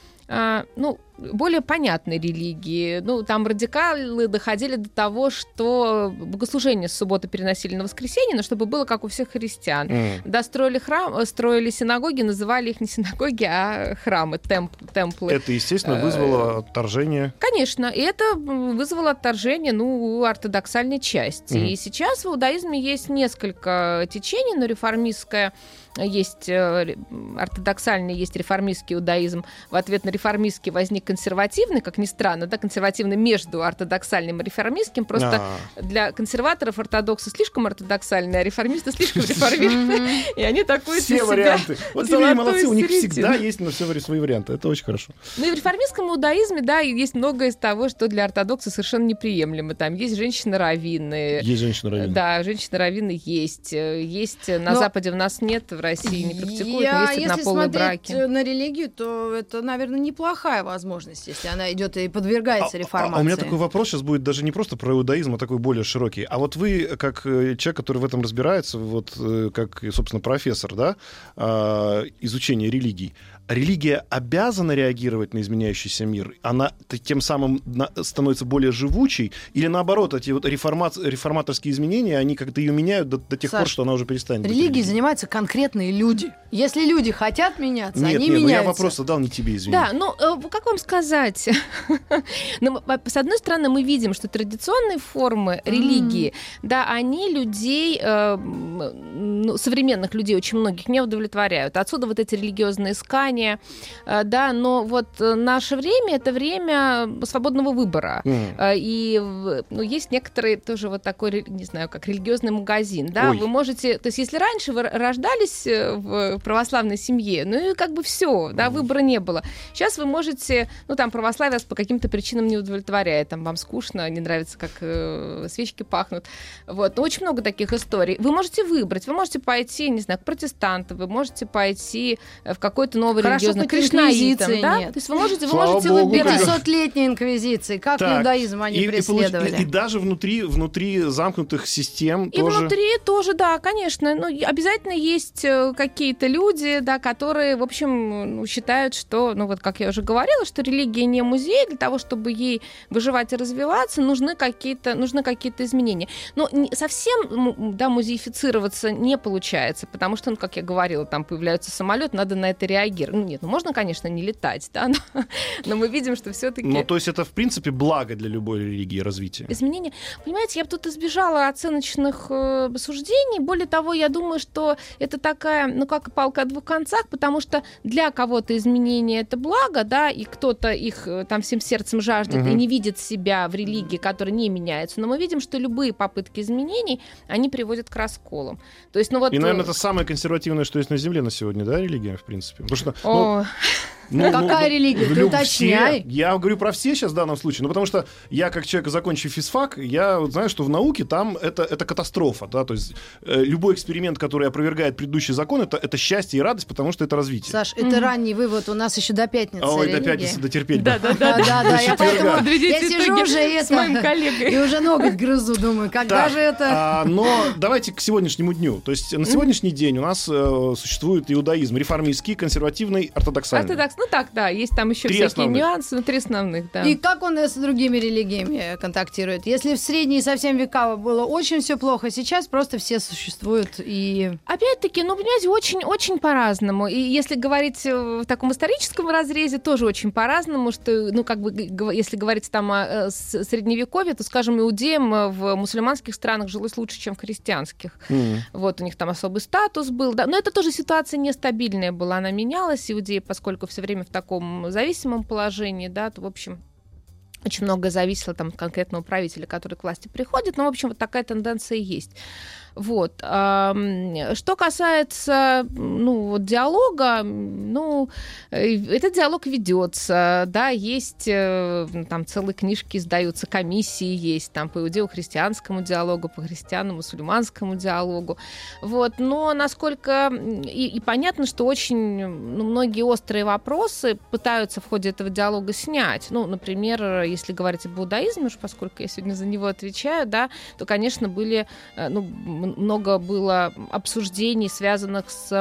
S4: ну, более понятной религии. Ну, там радикалы доходили до того, что богослужение с субботы переносили на воскресенье, но чтобы было как у всех христиан. Mm. Да, строили храм, строили синагоги, называли их не синагоги, а храмы, темп, темплы.
S2: Это, естественно, вызвало отторжение.
S4: Конечно, и это вызвало отторжение, ну, у ортодоксальной части. Mm. И сейчас в иудаизме есть несколько течений, но реформистское есть э, ортодоксальный, есть реформистский иудаизм. В ответ на реформистский возник консервативный, как ни странно, да, консервативный между ортодоксальным и реформистским. Просто А-а-а. для консерваторов ортодоксы слишком ортодоксальные, а реформисты слишком реформистные. И они такой
S2: Все варианты. Вот евреи молодцы, у них всегда есть на все свои варианты. Это очень хорошо.
S4: Ну и в реформистском иудаизме, да, есть многое из того, что для ортодокса совершенно неприемлемо. Там есть женщины-раввины.
S2: Есть женщины-раввины.
S4: Да, женщины-раввины есть. Есть. На Западе у нас нет, в России не практикуют, я, но есть однополые браки.
S3: на религию, то это, наверное, неплохая возможность, если она идет и подвергается реформации.
S2: А, а у меня такой вопрос сейчас будет даже не просто про иудаизм, а такой более широкий. А вот вы, как э, человек, который в этом разбирается, вот э, как, собственно, профессор, да, а, изучения религий, религия обязана реагировать на изменяющийся мир? Она тем самым становится более живучей? Или наоборот, эти вот реформат- реформаторские изменения, они как-то ее меняют до, до тех
S3: Саш,
S2: пор, что она уже перестанет
S3: Религией
S2: религией?
S3: занимаются конкретные люди. Если люди хотят меняться,
S2: Нет,
S3: они
S2: нет, ну я
S3: меняются.
S2: вопрос задал не тебе, извини.
S4: Да, ну, э, как вам сказать? ну, с одной стороны, мы видим, что традиционные формы религии, да, они людей, э, ну, современных людей, очень многих, не удовлетворяют. Отсюда вот эти религиозные искания, э, да, но вот э, наше время — это время свободного выбора. Э, И ну, есть некоторые тоже вот такой, не знаю, как религиозный магазин, да,
S2: Ой.
S4: вы можете, то есть если раньше вы рождались в православной семье, ну и как бы все, да, выбора не было. Сейчас вы можете, ну там православие по каким-то причинам не удовлетворяет, там вам скучно, не нравится, как э, свечки пахнут, вот, но очень много таких историй. Вы можете выбрать, вы можете пойти, не знаю, к протестантам, вы можете пойти в какой-то новый
S3: Хорошо, хоть
S4: кришнаитам,
S3: инквизиции
S4: да,
S3: нет.
S4: то есть вы можете, вы можете
S2: богу,
S4: выбирать.
S2: конечно.
S3: 500-летней инквизиции. Как
S2: Так,
S3: иудаизм они
S2: и, и
S3: преследовали?
S2: и- и даже внутри, внутри замкнутых систем
S4: И
S2: тоже...
S4: внутри тоже, да, конечно. Ну, и обязательно есть э, какие-то люди, да, которые, в общем, ну, считают, что, ну вот как я уже говорила, что религия не музей, для того, чтобы ей выживать и развиваться, нужны какие-то, нужны какие-то изменения. Но не- совсем, да, музеифицироваться не получается, потому что, ну, как я говорила, там появляется самолет, надо на это реагировать. Ну, нет, ну, можно, конечно, не летать, да, но, но мы видим, что все-таки...
S2: Ну, то есть это, в принципе, благо для любой религии развития.
S4: изменения. Понимаете, я бы тут избежала оценочных э, суждений. Более того, я думаю, что это такая, ну, как палка о двух концах, потому что для кого-то изменения это благо, да, и кто-то их э, там всем сердцем жаждет
S2: Мгм.
S4: и не видит себя в религии, которая не меняется. Но мы видим, что любые попытки изменений, они приводят к расколам. То есть, ну вот...
S2: И, наверное,
S4: э,
S2: это самое консервативное, что есть на Земле на сегодня, да, религия, в принципе? Потому что, Og... ну,
S4: о,
S2: Ну,
S3: Какая религия? Ты уточняй.
S2: все. Я говорю про все сейчас в данном случае. Ну, потому что я, как человек, закончив физфак, я вот знаю, что в науке там это, это катастрофа. Да? То есть э, любой эксперимент, который опровергает предыдущий закон, это, это счастье и радость, потому что это развитие.
S3: Саш, это
S4: Мгм.
S3: ранний вывод. У нас еще до пятницы
S2: Ой, до
S3: религия.
S2: пятницы дотерпеть.
S4: Да, да, да.
S3: Да, да. Я поэтому я сижу уже
S4: с моим
S3: это
S4: коллегой.
S3: и уже ноготь грызу, думаю, когда же это...
S2: а, но давайте к сегодняшнему дню. То есть на сегодняшний день у нас э, существует иудаизм реформистский, консервативный, ортодоксальный.
S4: Ну так, да, есть там еще
S2: Три
S4: всякие
S2: основных.
S4: нюансы, ну, три основных, да.
S3: И как он с другими религиями контактирует? Если в средние совсем века было очень все плохо, сейчас просто все существуют и...
S4: Опять-таки, ну, понимаете, очень-очень по-разному. И если говорить э, в таком историческом разрезе, тоже очень по-разному, что, ну, как бы, если говорить там о э, средневековье, то, скажем, иудеям э, в мусульманских странах жилось лучше, чем в христианских.
S2: М.
S4: Вот, у них там особый статус был, да. Но это тоже ситуация нестабильная была, она менялась. Иудеи, поскольку все время в таком зависимом положении, да, то, в общем, очень многое зависело там от конкретного правителя, который к власти приходит. Но, в общем, вот такая тенденция есть. Вот. Что касается ну, вот диалога, ну, э, этот диалог ведется, да, есть э, там целые книжки издаются, комиссии есть там по иудео-христианскому диалогу, по христиано-мусульманскому диалогу. Вот. Но насколько... И, и понятно, что очень ну, многие острые вопросы пытаются в ходе этого диалога снять. Ну, например, если говорить об иудаизме, уж поскольку я сегодня за него отвечаю, да, то, конечно, были э, ну, много было обсуждений, связанных с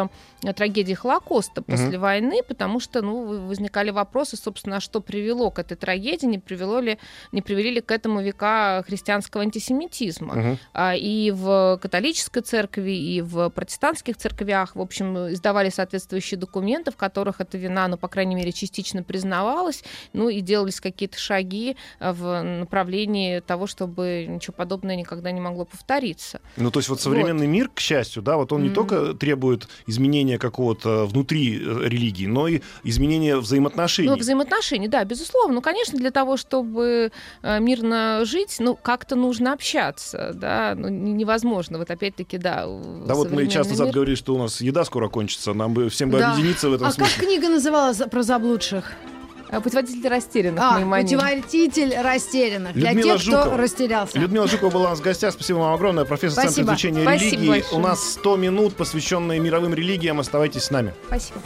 S4: э, трагедией Холокоста после войны, потому что ну, возникали вопросы, собственно, а что привело к этой трагедии, не привело ли, не привели ли к этому века христианского антисемитизма.
S2: Мгм.
S4: А, И в католической церкви, и в протестантских церквях, в общем, издавали соответствующие документы, в которых эта вина, ну, по крайней мере, частично признавалась, ну, и делались какие-то шаги а, в направлении того, чтобы ничего подобного никогда не могло повториться.
S2: Ну, то есть вот современный мир, к счастью, да, вот он не
S4: Мгм.
S2: только требует изменения какого-то внутри э, религии, но и изменения взаимоотношений.
S4: Ну, взаимоотношения, да, безусловно. Ну, конечно, для того, чтобы э, мирно жить, ну, как-то нужно общаться, да, ну, не- невозможно. Вот опять-таки, да.
S2: да вот мы час
S4: современный
S2: назад
S4: мир-
S2: говорили, что у нас еда скоро кончится, нам бы всем бы
S3: Да.
S2: объединиться в этом
S3: А как
S2: смысле.
S3: книга называлась про заблудших?
S4: А, Путеводитель растерянных,
S3: А, путеводитель растерянных. Для
S2: Людмила
S3: тех, кто
S2: Жукова.
S3: растерялся.
S2: Людмила Жукова была у нас в гостях. Спасибо вам огромное. Профессор Центра
S3: Спасибо.
S2: изучения
S4: Спасибо
S2: религии.
S4: большое.
S2: У нас 100 минут, посвященные мировым религиям. Оставайтесь с нами.
S4: Спасибо.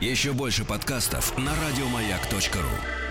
S1: Еще больше подкастов на радиомаяк.ру.